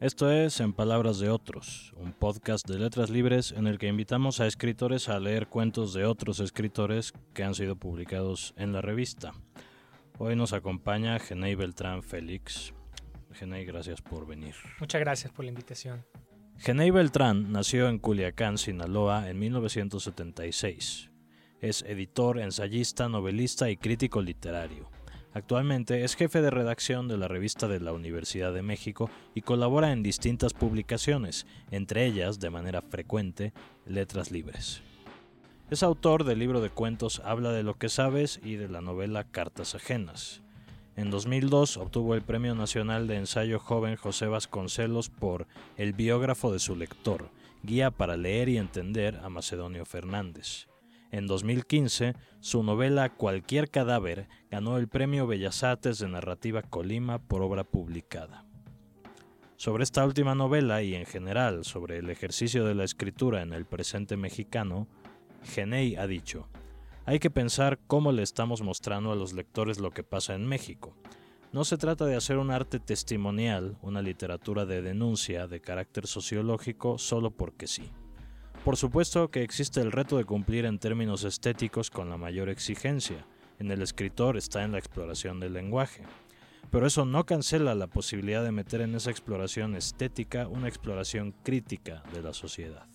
Esto es En Palabras de Otros, un podcast de letras libres en el que invitamos a escritores a leer cuentos de otros escritores que han sido publicados en la revista. Hoy nos acompaña Genei Beltrán Félix. Genei, gracias por venir. Muchas gracias por la invitación. Genei Beltrán nació en Culiacán, Sinaloa, en 1976. Es editor, ensayista, novelista y crítico literario. Actualmente es jefe de redacción de la revista de la Universidad de México y colabora en distintas publicaciones, entre ellas, de manera frecuente, Letras Libres. Es autor del libro de cuentos Habla de lo que sabes y de la novela Cartas Ajenas. En 2002 obtuvo el Premio Nacional de Ensayo Joven José Vasconcelos por El biógrafo de su lector, guía para leer y entender a Macedonio Fernández. En 2015, su novela Cualquier cadáver ganó el Premio Bellas Artes de Narrativa Colima por obra publicada. Sobre esta última novela y en general sobre el ejercicio de la escritura en el presente mexicano, Genei ha dicho, hay que pensar cómo le estamos mostrando a los lectores lo que pasa en México. No se trata de hacer un arte testimonial, una literatura de denuncia de carácter sociológico solo porque sí. Por supuesto que existe el reto de cumplir en términos estéticos con la mayor exigencia. En el escritor está en la exploración del lenguaje. Pero eso no cancela la posibilidad de meter en esa exploración estética una exploración crítica de la sociedad.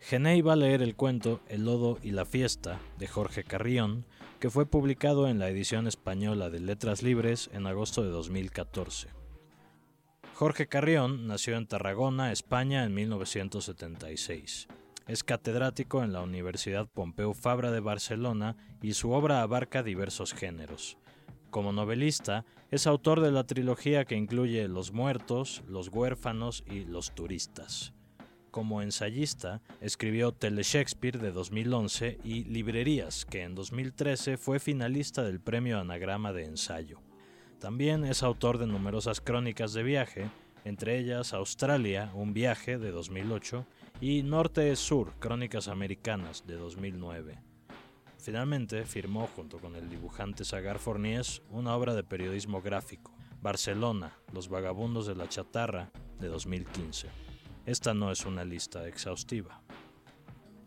Genei va a leer el cuento El lodo y la fiesta de Jorge Carrión, que fue publicado en la edición española de Letras Libres en agosto de 2014. Jorge Carrión nació en Tarragona, España, en 1976. Es catedrático en la Universidad Pompeu Fabra de Barcelona y su obra abarca diversos géneros. Como novelista, es autor de la trilogía que incluye Los Muertos, Los Huérfanos y Los Turistas. Como ensayista, escribió Tele Shakespeare de 2011 y Librerías, que en 2013 fue finalista del Premio Anagrama de Ensayo. También es autor de numerosas crónicas de viaje, entre ellas Australia, un viaje de 2008 y Norte Sur, Crónicas Americanas de 2009. Finalmente firmó junto con el dibujante Sagar Fornies una obra de periodismo gráfico, Barcelona, Los Vagabundos de la Chatarra, de 2015. Esta no es una lista exhaustiva.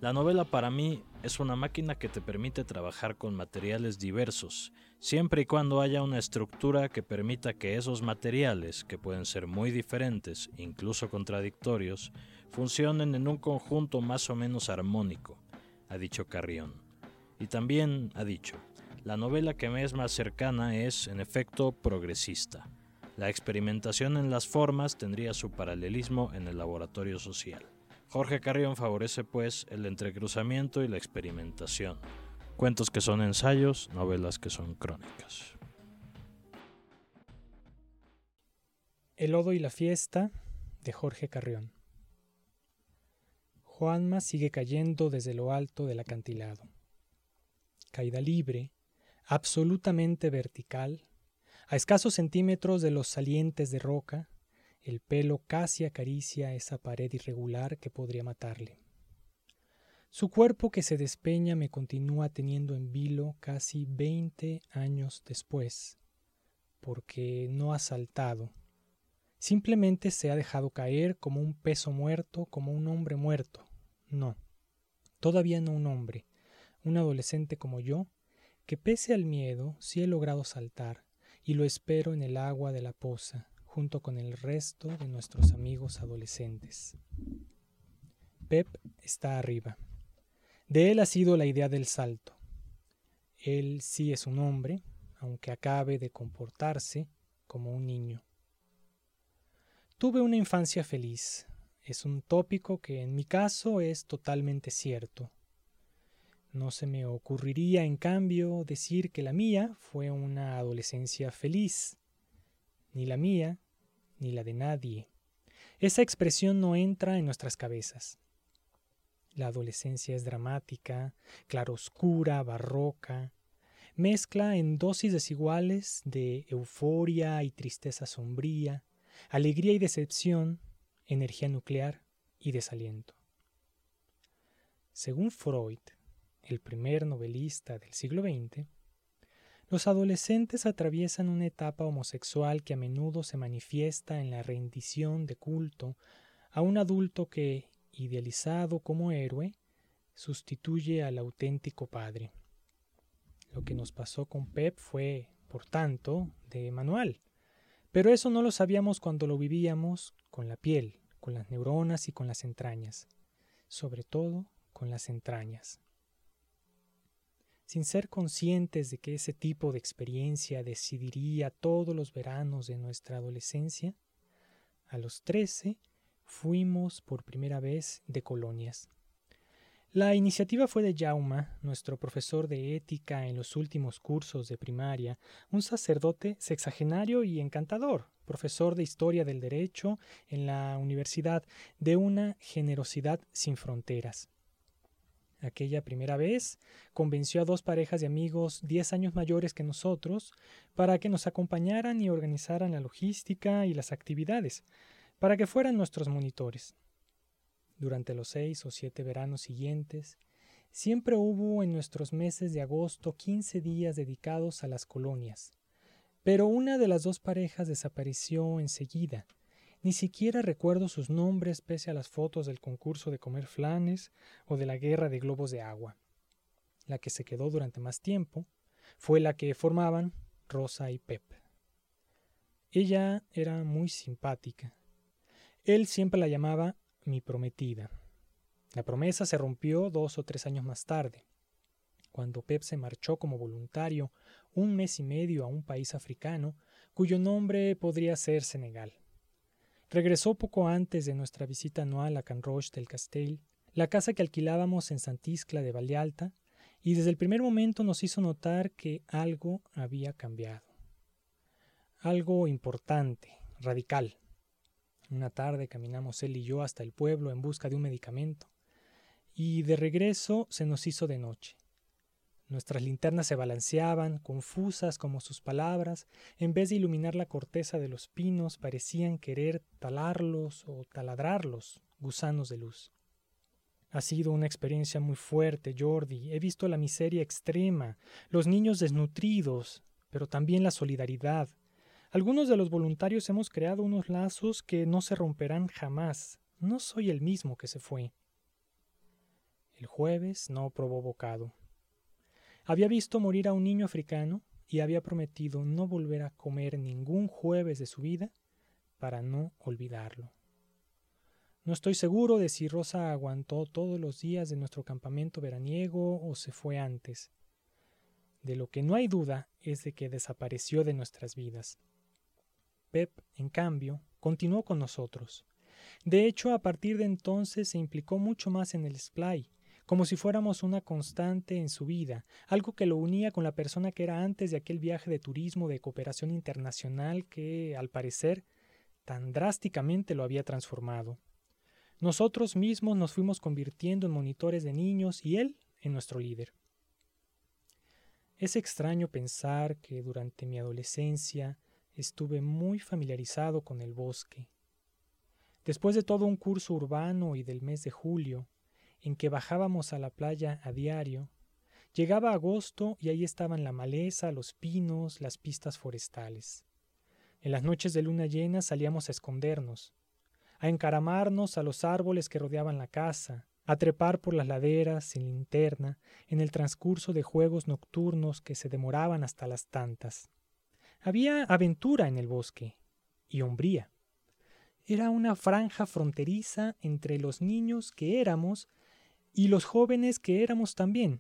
La novela para mí es una máquina que te permite trabajar con materiales diversos, siempre y cuando haya una estructura que permita que esos materiales, que pueden ser muy diferentes, incluso contradictorios, funcionen en un conjunto más o menos armónico, ha dicho Carrión. Y también ha dicho, la novela que me es más cercana es, en efecto, progresista. La experimentación en las formas tendría su paralelismo en el laboratorio social. Jorge Carrión favorece pues el entrecruzamiento y la experimentación. Cuentos que son ensayos, novelas que son crónicas. El lodo y la fiesta de Jorge Carrión. Juanma sigue cayendo desde lo alto del acantilado. Caída libre, absolutamente vertical, a escasos centímetros de los salientes de roca, el pelo casi acaricia esa pared irregular que podría matarle. Su cuerpo que se despeña me continúa teniendo en vilo casi veinte años después, porque no ha saltado. Simplemente se ha dejado caer como un peso muerto, como un hombre muerto. No, todavía no un hombre, un adolescente como yo, que pese al miedo sí he logrado saltar, y lo espero en el agua de la poza, junto con el resto de nuestros amigos adolescentes. Pep está arriba. De él ha sido la idea del salto. Él sí es un hombre, aunque acabe de comportarse como un niño. Tuve una infancia feliz. Es un tópico que en mi caso es totalmente cierto. No se me ocurriría, en cambio, decir que la mía fue una adolescencia feliz, ni la mía, ni la de nadie. Esa expresión no entra en nuestras cabezas. La adolescencia es dramática, claroscura, barroca, mezcla en dosis desiguales de euforia y tristeza sombría, alegría y decepción, energía nuclear y desaliento. Según Freud, el primer novelista del siglo XX, Los adolescentes atraviesan una etapa homosexual que a menudo se manifiesta en la rendición de culto a un adulto que, idealizado como héroe, sustituye al auténtico padre. Lo que nos pasó con Pep fue, por tanto, de manual. Pero eso no lo sabíamos cuando lo vivíamos con la piel, con las neuronas y con las entrañas. Sobre todo con las entrañas. Sin ser conscientes de que ese tipo de experiencia decidiría todos los veranos de nuestra adolescencia, a los trece fuimos por primera vez de colonias. La iniciativa fue de Jauma, nuestro profesor de ética en los últimos cursos de primaria, un sacerdote sexagenario y encantador, profesor de historia del derecho en la universidad, de una generosidad sin fronteras. Aquella primera vez convenció a dos parejas de amigos diez años mayores que nosotros para que nos acompañaran y organizaran la logística y las actividades, para que fueran nuestros monitores. Durante los seis o siete veranos siguientes, siempre hubo en nuestros meses de agosto quince días dedicados a las colonias. Pero una de las dos parejas desapareció enseguida. Ni siquiera recuerdo sus nombres pese a las fotos del concurso de comer flanes o de la guerra de globos de agua. La que se quedó durante más tiempo fue la que formaban Rosa y Pep. Ella era muy simpática. Él siempre la llamaba mi prometida. La promesa se rompió dos o tres años más tarde, cuando Pep se marchó como voluntario un mes y medio a un país africano cuyo nombre podría ser Senegal. Regresó poco antes de nuestra visita anual a Canroche del Castell, la casa que alquilábamos en Santiscla de Vallealta, y desde el primer momento nos hizo notar que algo había cambiado. Algo importante, radical. Una tarde caminamos él y yo hasta el pueblo en busca de un medicamento, y de regreso se nos hizo de noche. Nuestras linternas se balanceaban, confusas como sus palabras, en vez de iluminar la corteza de los pinos, parecían querer talarlos o taladrarlos, gusanos de luz. Ha sido una experiencia muy fuerte, Jordi. He visto la miseria extrema, los niños desnutridos, pero también la solidaridad, algunos de los voluntarios hemos creado unos lazos que no se romperán jamás. No soy el mismo que se fue. El jueves no probó bocado. Había visto morir a un niño africano y había prometido no volver a comer ningún jueves de su vida para no olvidarlo. No estoy seguro de si Rosa aguantó todos los días de nuestro campamento veraniego o se fue antes. De lo que no hay duda es de que desapareció de nuestras vidas. Pep, en cambio, continuó con nosotros. De hecho, a partir de entonces se implicó mucho más en el splay, como si fuéramos una constante en su vida, algo que lo unía con la persona que era antes de aquel viaje de turismo de cooperación internacional que, al parecer, tan drásticamente lo había transformado. Nosotros mismos nos fuimos convirtiendo en monitores de niños y él en nuestro líder. Es extraño pensar que durante mi adolescencia estuve muy familiarizado con el bosque. Después de todo un curso urbano y del mes de julio, en que bajábamos a la playa a diario, llegaba agosto y ahí estaban la maleza, los pinos, las pistas forestales. En las noches de luna llena salíamos a escondernos, a encaramarnos a los árboles que rodeaban la casa, a trepar por las laderas sin linterna, en el transcurso de juegos nocturnos que se demoraban hasta las tantas. Había aventura en el bosque y hombría. Era una franja fronteriza entre los niños que éramos y los jóvenes que éramos también.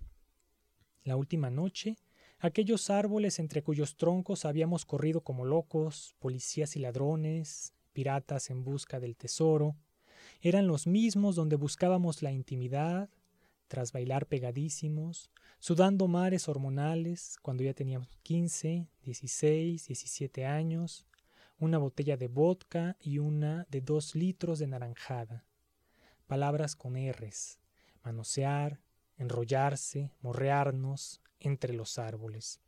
La última noche, aquellos árboles entre cuyos troncos habíamos corrido como locos, policías y ladrones, piratas en busca del tesoro, eran los mismos donde buscábamos la intimidad, tras bailar pegadísimos, sudando mares hormonales cuando ya teníamos 15, 16, 17 años, una botella de vodka y una de dos litros de naranjada. Palabras con R's, manosear, enrollarse, morrearnos entre los árboles.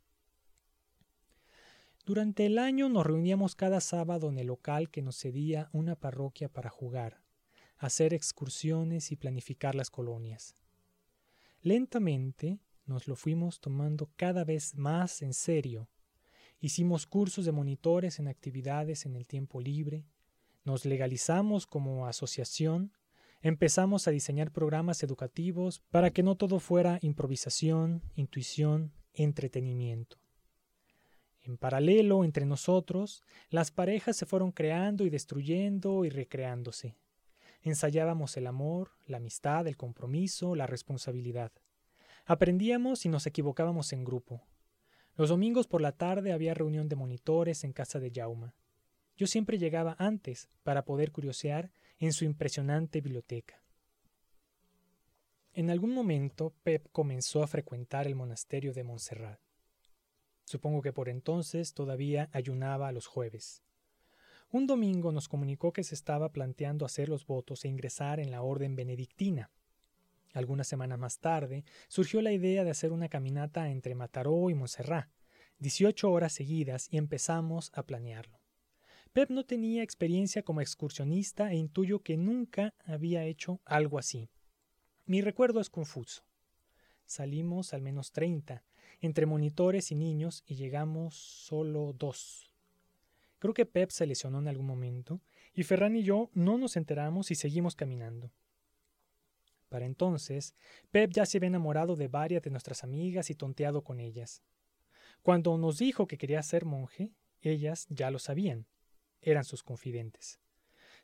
Durante el año nos reuníamos cada sábado en el local que nos cedía una parroquia para jugar, hacer excursiones y planificar las colonias. Lentamente, nos lo fuimos tomando cada vez más en serio. Hicimos cursos de monitores en actividades en el tiempo libre, nos legalizamos como asociación, empezamos a diseñar programas educativos para que no todo fuera improvisación, intuición, entretenimiento. En paralelo entre nosotros, las parejas se fueron creando y destruyendo y recreándose. Ensayábamos el amor, la amistad, el compromiso, la responsabilidad. Aprendíamos y nos equivocábamos en grupo. Los domingos por la tarde había reunión de monitores en casa de Jauma. Yo siempre llegaba antes para poder curiosear en su impresionante biblioteca. En algún momento Pep comenzó a frecuentar el monasterio de Montserrat. Supongo que por entonces todavía ayunaba los jueves. Un domingo nos comunicó que se estaba planteando hacer los votos e ingresar en la orden benedictina. Alguna semana más tarde surgió la idea de hacer una caminata entre Mataró y Montserrat, 18 horas seguidas, y empezamos a planearlo. Pep no tenía experiencia como excursionista e intuyo que nunca había hecho algo así. Mi recuerdo es confuso. Salimos al menos treinta, entre monitores y niños y llegamos solo dos. Creo que Pep se lesionó en algún momento y Ferran y yo no nos enteramos y seguimos caminando. Para entonces, Pep ya se había enamorado de varias de nuestras amigas y tonteado con ellas. Cuando nos dijo que quería ser monje, ellas ya lo sabían. Eran sus confidentes.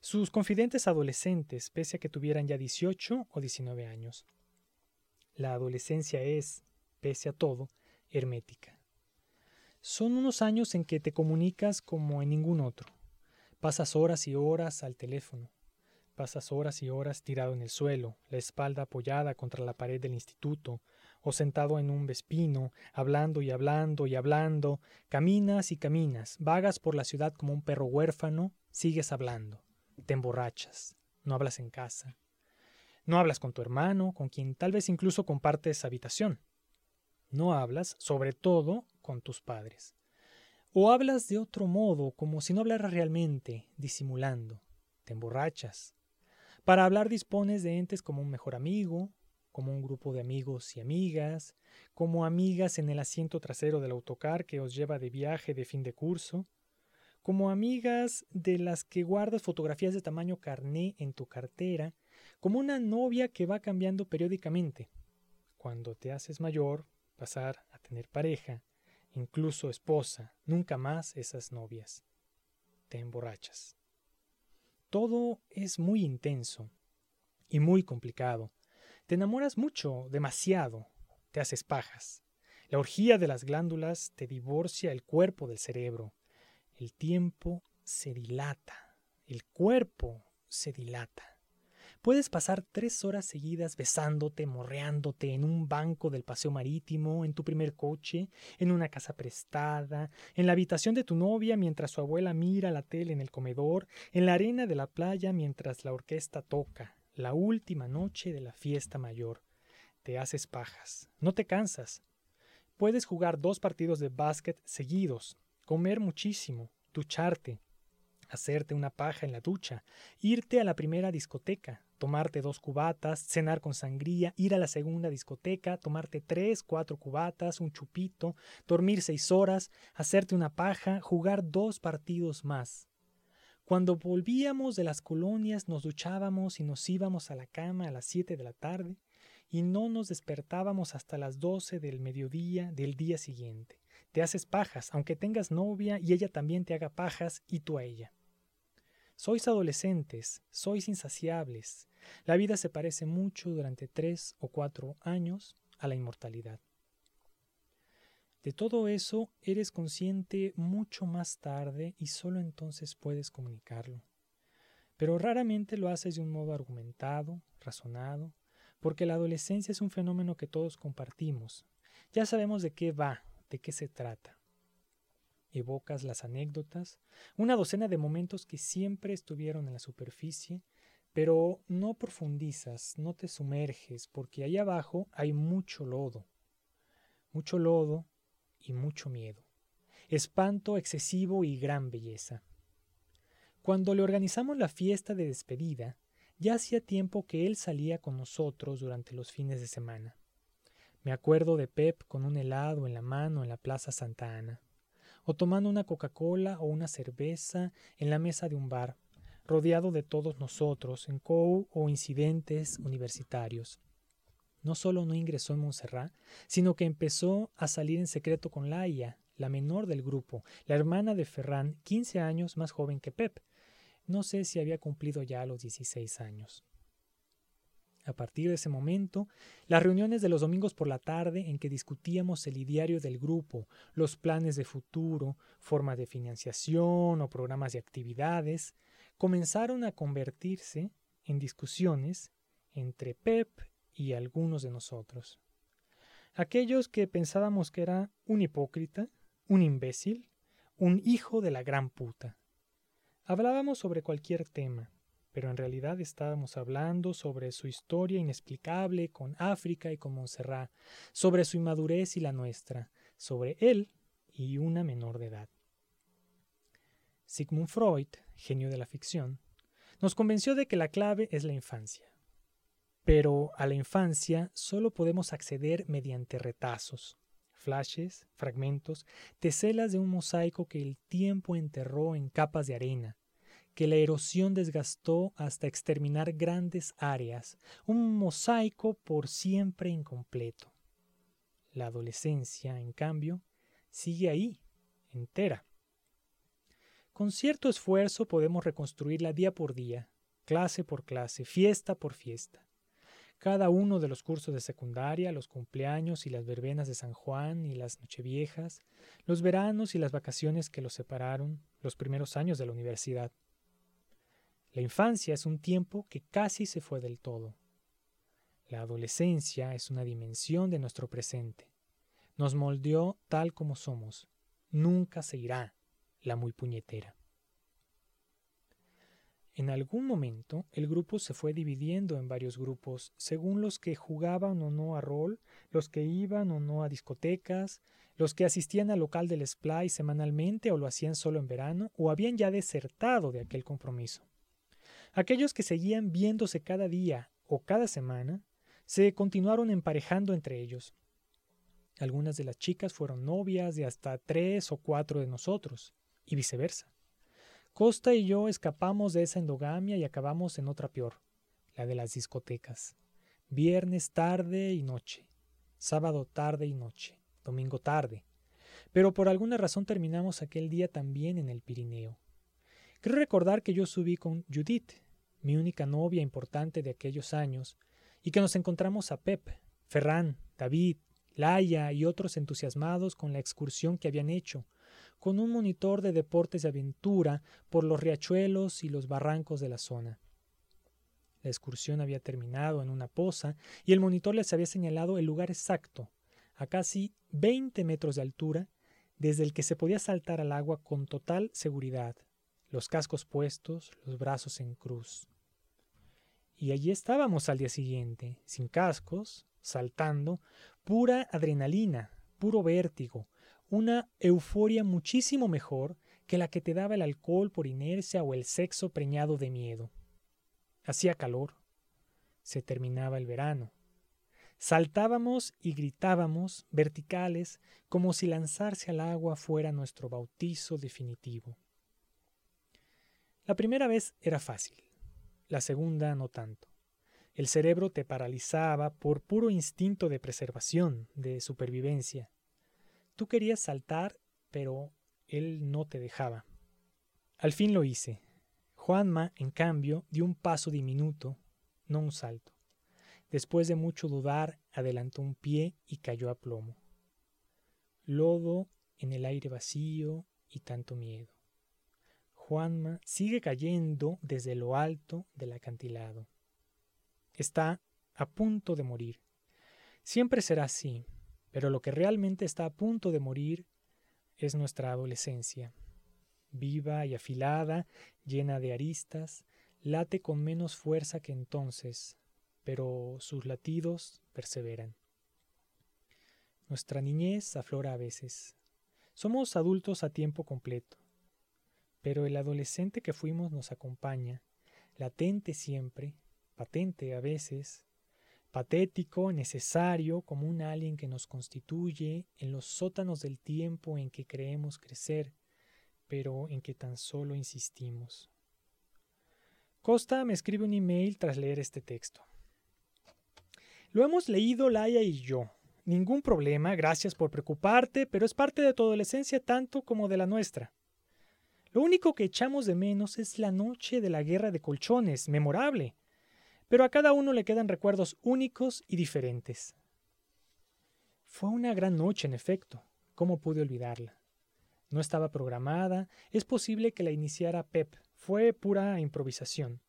Sus confidentes adolescentes, pese a que tuvieran ya 18 o 19 años. La adolescencia es, pese a todo, hermética. Son unos años en que te comunicas como en ningún otro. Pasas horas y horas al teléfono. Pasas horas y horas tirado en el suelo, la espalda apoyada contra la pared del instituto, o sentado en un vespino, hablando y hablando y hablando. Caminas y caminas, vagas por la ciudad como un perro huérfano, sigues hablando. Te emborrachas, no hablas en casa. No hablas con tu hermano, con quien tal vez incluso compartes habitación. No hablas, sobre todo, con tus padres. O hablas de otro modo, como si no hablaras realmente, disimulando. Te emborrachas. Para hablar dispones de entes como un mejor amigo, como un grupo de amigos y amigas, como amigas en el asiento trasero del autocar que os lleva de viaje de fin de curso, como amigas de las que guardas fotografías de tamaño carné en tu cartera, como una novia que va cambiando periódicamente. Cuando te haces mayor, pasar a tener pareja, incluso esposa, nunca más esas novias. Te emborrachas. Todo es muy intenso y muy complicado. Te enamoras mucho, demasiado, te haces pajas. La orgía de las glándulas te divorcia el cuerpo del cerebro. El tiempo se dilata, el cuerpo se dilata. Puedes pasar tres horas seguidas besándote, morreándote en un banco del paseo marítimo, en tu primer coche, en una casa prestada, en la habitación de tu novia mientras su abuela mira la tele en el comedor, en la arena de la playa mientras la orquesta toca, la última noche de la fiesta mayor. Te haces pajas, no te cansas. Puedes jugar dos partidos de básquet seguidos, comer muchísimo, ducharte, hacerte una paja en la ducha, irte a la primera discoteca, tomarte dos cubatas, cenar con sangría, ir a la segunda discoteca, tomarte tres, cuatro cubatas, un chupito, dormir seis horas, hacerte una paja, jugar dos partidos más. Cuando volvíamos de las colonias nos duchábamos y nos íbamos a la cama a las siete de la tarde y no nos despertábamos hasta las doce del mediodía del día siguiente. Te haces pajas, aunque tengas novia y ella también te haga pajas y tú a ella. Sois adolescentes, sois insaciables. La vida se parece mucho durante tres o cuatro años a la inmortalidad. De todo eso eres consciente mucho más tarde y solo entonces puedes comunicarlo. Pero raramente lo haces de un modo argumentado, razonado, porque la adolescencia es un fenómeno que todos compartimos. Ya sabemos de qué va, de qué se trata evocas las anécdotas, una docena de momentos que siempre estuvieron en la superficie, pero no profundizas, no te sumerges, porque ahí abajo hay mucho lodo, mucho lodo y mucho miedo, espanto excesivo y gran belleza. Cuando le organizamos la fiesta de despedida, ya hacía tiempo que él salía con nosotros durante los fines de semana. Me acuerdo de Pep con un helado en la mano en la Plaza Santa Ana, o tomando una Coca-Cola o una cerveza en la mesa de un bar, rodeado de todos nosotros en COU o incidentes universitarios. No solo no ingresó en Montserrat, sino que empezó a salir en secreto con Laia, la menor del grupo, la hermana de Ferran, 15 años más joven que Pep. No sé si había cumplido ya los 16 años. A partir de ese momento, las reuniones de los domingos por la tarde en que discutíamos el ideario del grupo, los planes de futuro, forma de financiación o programas de actividades, comenzaron a convertirse en discusiones entre Pep y algunos de nosotros. Aquellos que pensábamos que era un hipócrita, un imbécil, un hijo de la gran puta. Hablábamos sobre cualquier tema, pero en realidad estábamos hablando sobre su historia inexplicable con África y con Montserrat, sobre su inmadurez y la nuestra, sobre él y una menor de edad. Sigmund Freud, genio de la ficción, nos convenció de que la clave es la infancia. Pero a la infancia solo podemos acceder mediante retazos, flashes, fragmentos, teselas de un mosaico que el tiempo enterró en capas de arena, que la erosión desgastó hasta exterminar grandes áreas, un mosaico por siempre incompleto. La adolescencia, en cambio, sigue ahí, entera. Con cierto esfuerzo podemos reconstruirla día por día, clase por clase, fiesta por fiesta. Cada uno de los cursos de secundaria, los cumpleaños y las verbenas de San Juan y las nocheviejas, los veranos y las vacaciones que los separaron, los primeros años de la universidad. La infancia es un tiempo que casi se fue del todo. La adolescencia es una dimensión de nuestro presente. Nos moldeó tal como somos. Nunca se irá la muy puñetera. En algún momento el grupo se fue dividiendo en varios grupos, según los que jugaban o no a rol, los que iban o no a discotecas, los que asistían al local del Splay semanalmente o lo hacían solo en verano, o habían ya desertado de aquel compromiso. Aquellos que seguían viéndose cada día o cada semana, se continuaron emparejando entre ellos. Algunas de las chicas fueron novias de hasta tres o cuatro de nosotros y viceversa. Costa y yo escapamos de esa endogamia y acabamos en otra peor, la de las discotecas. Viernes tarde y noche, sábado tarde y noche, domingo tarde. Pero por alguna razón terminamos aquel día también en el Pirineo. Creo recordar que yo subí con Judith, mi única novia importante de aquellos años, y que nos encontramos a Pep, Ferran, David, Laia y otros entusiasmados con la excursión que habían hecho, con un monitor de deportes de aventura por los riachuelos y los barrancos de la zona. La excursión había terminado en una poza y el monitor les había señalado el lugar exacto, a casi 20 metros de altura, desde el que se podía saltar al agua con total seguridad, los cascos puestos, los brazos en cruz. Y allí estábamos al día siguiente, sin cascos, saltando, pura adrenalina, puro vértigo, una euforia muchísimo mejor que la que te daba el alcohol por inercia o el sexo preñado de miedo. Hacía calor. Se terminaba el verano. Saltábamos y gritábamos, verticales, como si lanzarse al agua fuera nuestro bautizo definitivo. La primera vez era fácil, la segunda no tanto. El cerebro te paralizaba por puro instinto de preservación, de supervivencia. Tú querías saltar, pero él no te dejaba. Al fin lo hice. Juanma, en cambio, dio un paso diminuto, no un salto. Después de mucho dudar, adelantó un pie y cayó a plomo. Lodo en el aire vacío y tanto miedo. Juanma sigue cayendo desde lo alto del acantilado. Está a punto de morir. Siempre será así, pero lo que realmente está a punto de morir es nuestra adolescencia. Viva y afilada, llena de aristas, late con menos fuerza que entonces, pero sus latidos perseveran. Nuestra niñez aflora a veces. Somos adultos a tiempo completo, pero el adolescente que fuimos nos acompaña, latente siempre, patente a veces, patético, necesario, como un alien que nos constituye en los sótanos del tiempo en que creemos crecer, pero en que tan solo insistimos. Costa me escribe un email tras leer este texto. Lo hemos leído Laia y yo. Ningún problema, gracias por preocuparte, pero es parte de tu adolescencia tanto como de la nuestra. Lo único que echamos de menos es la noche de la guerra de colchones, memorable, pero a cada uno le quedan recuerdos únicos y diferentes. Fue una gran noche, en efecto. ¿Cómo pude olvidarla? No estaba programada, es posible que la iniciara Pep, fue pura improvisación.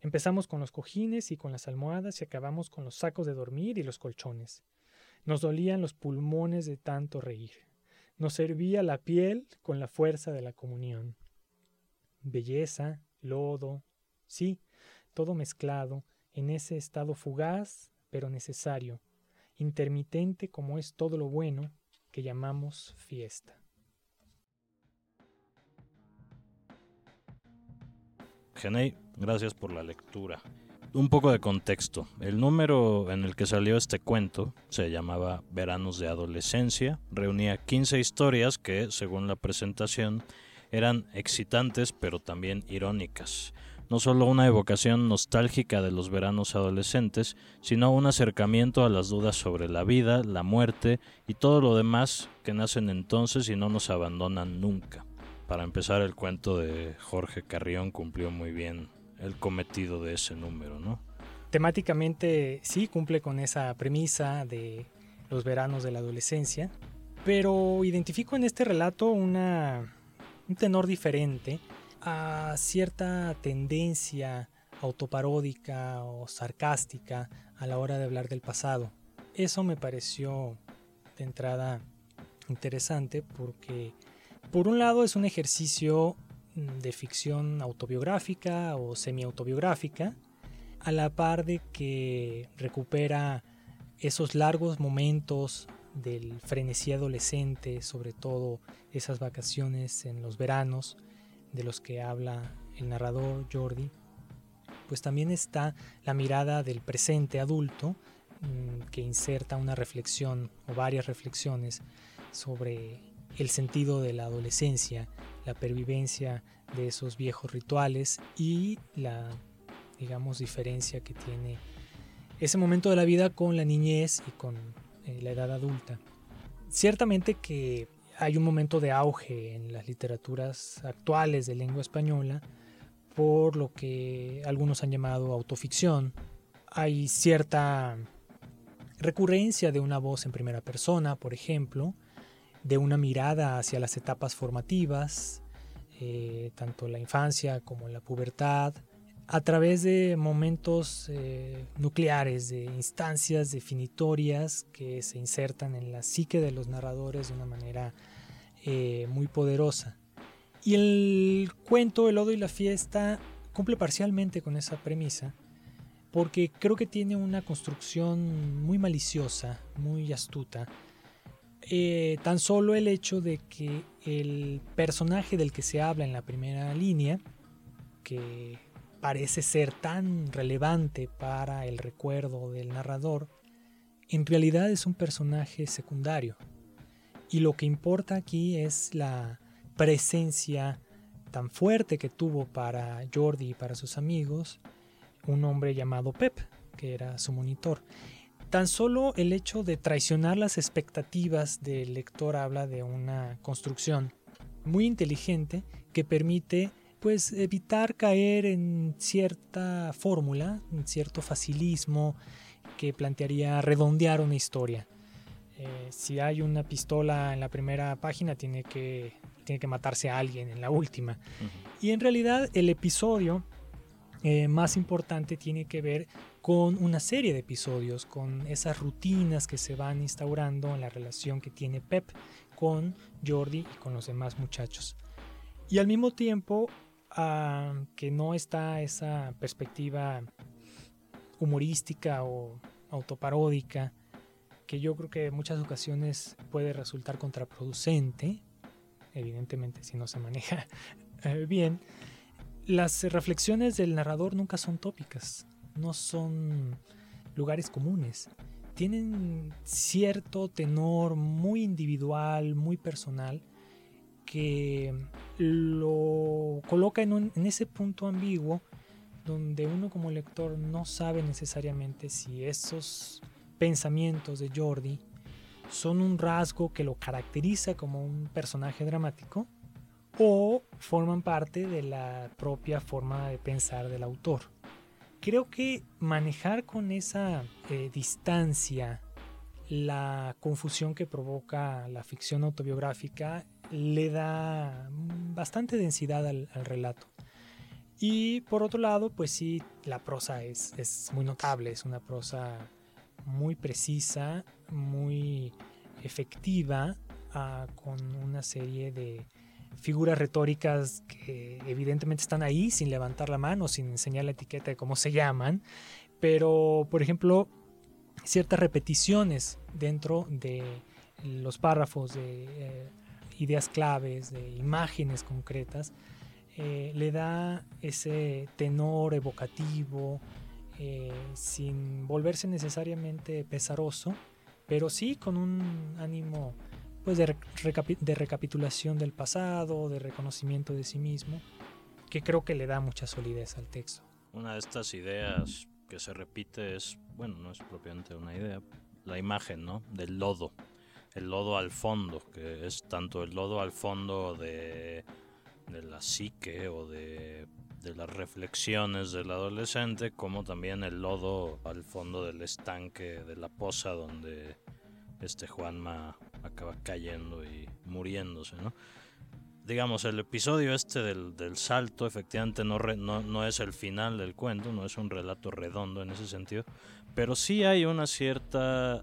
Empezamos con los cojines y con las almohadas y acabamos con los sacos de dormir y los colchones. Nos dolían los pulmones de tanto reír. Nos servía la piel con la fuerza de la comunión. Belleza, lodo, sí, todo mezclado en ese estado fugaz pero necesario, intermitente como es todo lo bueno que llamamos fiesta. Genei, gracias por la lectura. Un poco de contexto. El número en el que salió este cuento se llamaba Veranos de Adolescencia. Reunía 15 historias que, según la presentación, eran excitantes pero también irónicas. No solo una evocación nostálgica de los veranos adolescentes, sino un acercamiento a las dudas sobre la vida, la muerte y todo lo demás que nacen entonces y no nos abandonan nunca para empezar, el cuento de Jorge Carrión cumplió muy bien el cometido de ese número, ¿no? Temáticamente sí cumple con esa premisa de los veranos de la adolescencia, pero identifico en este relato una, un tenor diferente a cierta tendencia autoparódica o sarcástica a la hora de hablar del pasado. Eso me pareció de entrada interesante porque por un lado es un ejercicio mm, de ficción autobiográfica o semi-autobiográfica, a la par de que recupera esos largos momentos del frenesí adolescente, sobre todo esas vacaciones en los veranos de los que habla el narrador Jordi, pues también está la mirada del presente adulto mm, que inserta una reflexión o varias reflexiones sobre el sentido de la adolescencia, la pervivencia de esos viejos rituales y la, digamos, diferencia que tiene ese momento de la vida con la niñez y con eh, la edad adulta. Ciertamente que hay un momento de auge en las literaturas actuales de lengua española por lo que algunos han llamado autoficción. Hay cierta recurrencia de una voz en primera persona, por ejemplo, de una mirada hacia las etapas formativas, eh, tanto la infancia como la pubertad, a través de momentos eh, nucleares, de instancias definitorias que se insertan en la psique de los narradores de una manera eh, muy poderosa. Y el cuento El Lodo y la Fiesta cumple parcialmente con esa premisa, porque creo que tiene una construcción muy maliciosa, muy astuta, eh, tan solo el hecho de que el personaje del que se habla en la primera línea, que parece ser tan relevante para el recuerdo del narrador, en realidad es un personaje secundario. Y lo que importa aquí es la presencia tan fuerte que tuvo para Jordi y para sus amigos un hombre llamado Pep, que era su monitor. Tan solo el hecho de traicionar las expectativas del lector habla de una construcción muy inteligente que permite pues evitar caer en cierta fórmula, en cierto facilismo que plantearía redondear una historia. Eh, si hay una pistola en la primera página, tiene que, tiene que matarse a alguien en la última. Y en realidad el episodio eh, más importante tiene que ver con una serie de episodios, con esas rutinas que se van instaurando en la relación que tiene Pep con Jordi y con los demás muchachos. Y al mismo tiempo ah, que no está esa perspectiva humorística o autoparódica, que yo creo que en muchas ocasiones puede resultar contraproducente, evidentemente si no se maneja eh, bien, las reflexiones del narrador nunca son tópicas, no son lugares comunes. Tienen cierto tenor muy individual, muy personal, que lo coloca en, ese punto ambiguo donde uno como lector no sabe necesariamente si esos pensamientos de Jordi son un rasgo que lo caracteriza como un personaje dramático o forman parte de la propia forma de pensar del autor. Creo que manejar con esa eh, distancia la confusión que provoca la ficción autobiográfica le da bastante densidad al relato. Y por otro lado, pues sí, la prosa es, es muy notable, es una prosa muy precisa, muy efectiva, ah, con una serie de figuras retóricas que evidentemente están ahí sin levantar la mano, sin enseñar la etiqueta de cómo se llaman, pero por ejemplo, ciertas repeticiones dentro de los párrafos de eh, ideas claves, de imágenes concretas, eh, le da ese tenor evocativo, eh, sin volverse necesariamente pesaroso, pero sí con un ánimo pues, de, de recapitulación del pasado, de reconocimiento de sí mismo, que creo que le da mucha solidez al texto. Una de estas ideas que se repite es, bueno, no es propiamente una idea, la imagen, ¿no? Del lodo. El lodo al fondo, que es tanto el lodo al fondo de de la psique o de, las reflexiones del adolescente, como también el lodo al fondo del estanque de la poza donde este Juanma acaba cayendo y muriéndose, ¿no? Digamos, el episodio este del, salto efectivamente no, no, no es el final del cuento, no es un relato redondo en ese sentido, pero sí hay una cierta...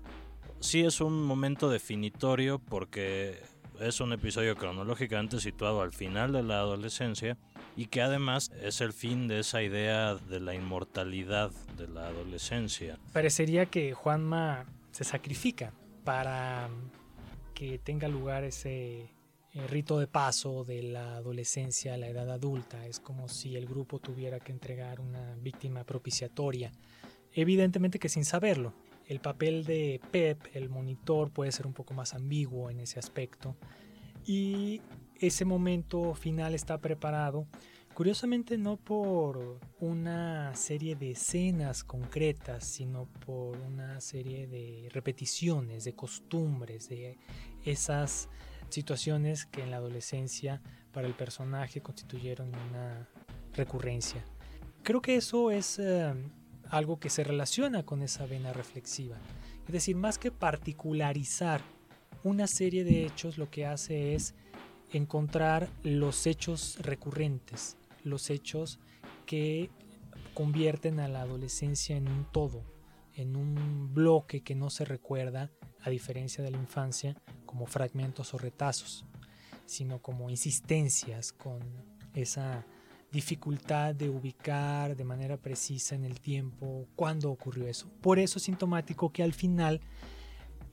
sí es un momento definitorio porque es un episodio cronológicamente situado al final de la adolescencia y que además es el fin de esa idea de la inmortalidad de la adolescencia. Parecería que Juanma se sacrifica para que tenga lugar ese eh, rito de paso de la adolescencia a la edad adulta. Es como si el grupo tuviera que entregar una víctima propiciatoria. Evidentemente que sin saberlo. El papel de Pep, el monitor, puede ser un poco más ambiguo en ese aspecto. Y ese momento final está preparado, curiosamente no por una serie de escenas concretas, sino por una serie de repeticiones, de costumbres, de esas situaciones que en la adolescencia para el personaje constituyeron una recurrencia. Creo que eso es eh, algo que se relaciona con esa vena reflexiva. Es decir, más que particularizar una serie de hechos, lo que hace es encontrar los hechos recurrentes, los hechos que convierten a la adolescencia en un todo, en un bloque que no se recuerda, a diferencia de la infancia, como fragmentos o retazos, sino como insistencias con esa dificultad de ubicar de manera precisa en el tiempo cuándo ocurrió eso. Por eso es sintomático que al final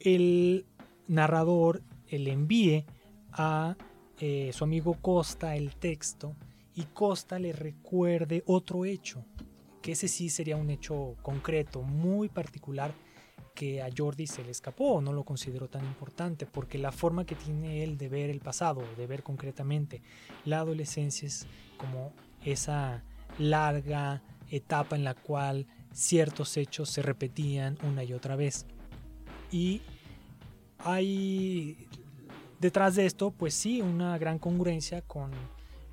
el narrador le envíe a eh, su amigo Costa el texto y Costa le recuerde otro hecho, que ese sí sería un hecho concreto, muy particular, que a Jordi se le escapó no lo consideró tan importante, porque la forma que tiene él de ver el pasado, de ver concretamente la adolescencia es como esa larga etapa en la cual ciertos hechos se repetían una y otra vez. Y hay detrás de esto, pues sí, una gran congruencia con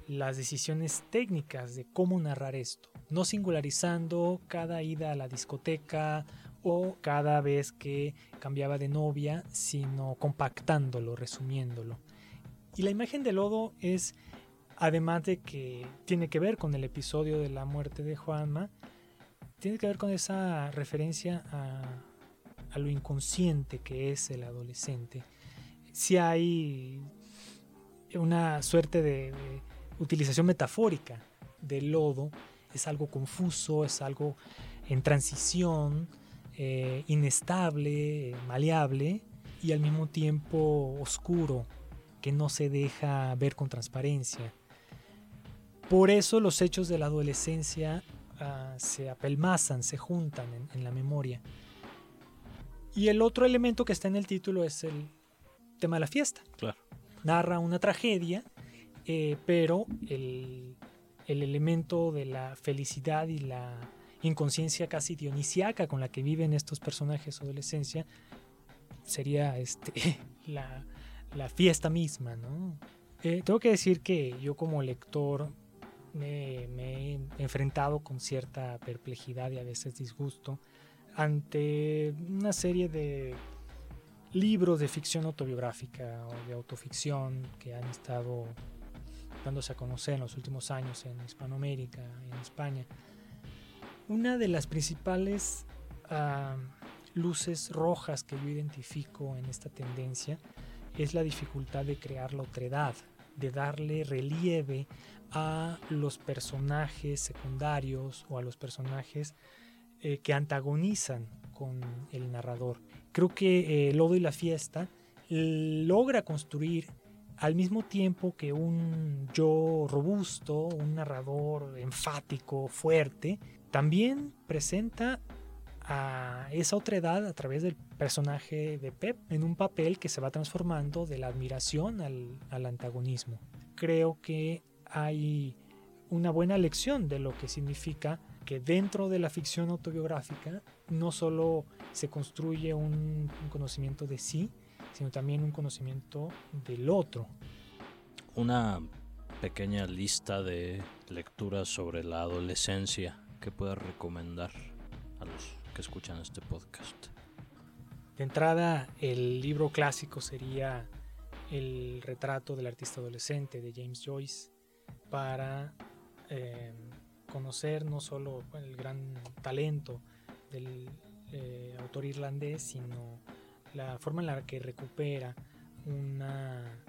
las decisiones técnicas de cómo narrar esto, no singularizando cada ida a la discoteca o cada vez que cambiaba de novia, sino compactándolo, resumiéndolo. Y la imagen de lodo es Además de que tiene que ver con el episodio de la muerte de Juanma, tiene que ver con esa referencia a, lo inconsciente que es el adolescente. Si hay una suerte de, utilización metafórica del lodo, es algo confuso, es algo en transición, eh, inestable, maleable y al mismo tiempo oscuro, que no se deja ver con transparencia. Por eso los hechos de la adolescencia ah, se apelmazan, se juntan en, la memoria. Y el otro elemento que está en el título es el tema de la fiesta. Claro. Narra una tragedia, eh, pero el, el elemento de la felicidad y la inconsciencia casi dionisiaca con la que viven estos personajes adolescencia sería este, la, la fiesta misma, ¿no? Eh, tengo que decir que yo como lector me, he enfrentado con cierta perplejidad y a veces disgusto ante una serie de libros de ficción autobiográfica o de autoficción que han estado dándose a conocer en los últimos años en Hispanoamérica en España. Una de las principales ah, luces rojas que yo identifico en esta tendencia es la dificultad de crear la otredad, de darle relieve a los personajes secundarios o a los personajes eh, que antagonizan con el narrador. Creo que eh, Lodo y la fiesta logra construir al mismo tiempo que un yo robusto, un narrador enfático, fuerte, también presenta a esa otra edad a través del personaje de Pep en un papel que se va transformando de la admiración al, antagonismo. Creo que hay una buena lección de lo que significa que dentro de la ficción autobiográfica no solo se construye un, conocimiento de sí, sino también un conocimiento del otro. Una pequeña lista de lecturas sobre la adolescencia que puedas recomendar a los que escuchan este podcast? De entrada, el libro clásico sería El retrato del artista adolescente de James Joyce para eh, conocer no solo el gran talento del eh, autor irlandés, sino la forma en la que recupera una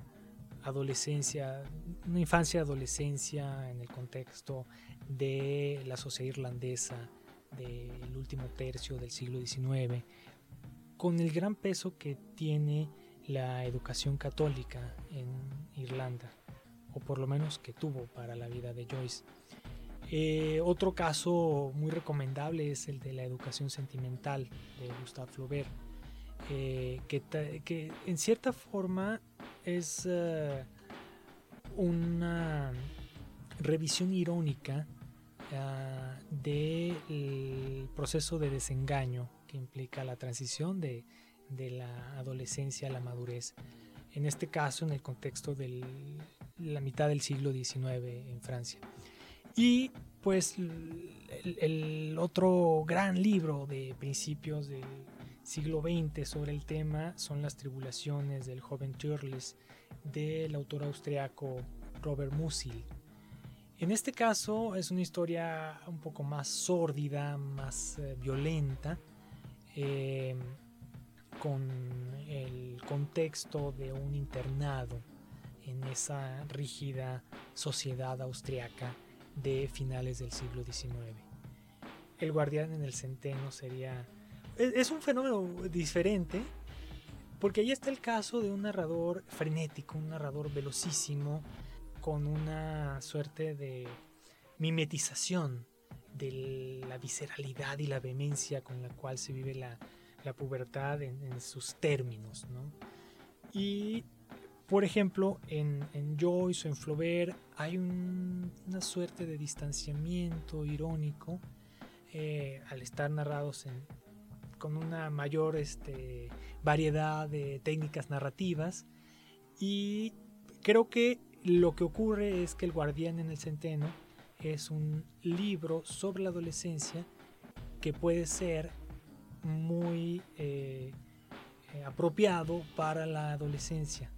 adolescencia, una infancia adolescencia en el contexto de la sociedad irlandesa del último tercio del siglo XIX, con el gran peso que tiene la educación católica en Irlanda, o por lo menos que tuvo para la vida de Joyce. Eh, otro caso muy recomendable es el de la educación sentimental de Gustave Flaubert, eh, que, en cierta forma es eh, una revisión irónica Ah, del proceso de desengaño que implica la transición de, la adolescencia a la madurez. En este caso, en el contexto de la mitad del siglo XIX en Francia. Y pues el, otro gran libro de principios del siglo XX sobre el tema son las tribulaciones del joven Turles del autor austriaco Robert Musil. En este caso es una historia un poco más sórdida, más eh, violenta, em, con el contexto de un internado en esa rígida sociedad austriaca de finales del siglo XIX. El guardián en el centeno sería... Es, un fenómeno diferente, porque ahí está el caso de un narrador frenético, un narrador velocísimo, con una suerte de mimetización de la visceralidad y la vehemencia con la cual se vive la, pubertad en, sus términos. Y, por ejemplo, en, Joyce o en Flaubert hay una suerte de distanciamiento irónico eh, al estar narrados con una mayor este, variedad de técnicas narrativas y creo que lo que ocurre es que El Guardián en el Centeno es un libro sobre la adolescencia que puede ser muy eh, eh, apropiado para la adolescencia.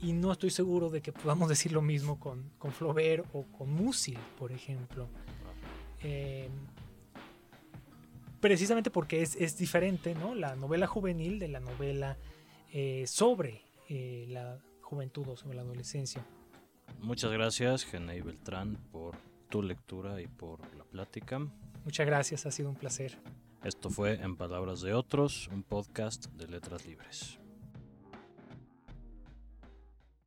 Y no estoy seguro de que podamos decir lo mismo con, con Flaubert o con Musil, por ejemplo. Eh, precisamente porque es, diferente ¿no? la novela juvenil de la novela sobre la juventud o sobre la adolescencia. Muchas gracias, Genei Beltrán, por tu lectura y por la plática. Muchas gracias, ha sido un placer. Esto fue En Palabras de Otros, un podcast de Letras Libres.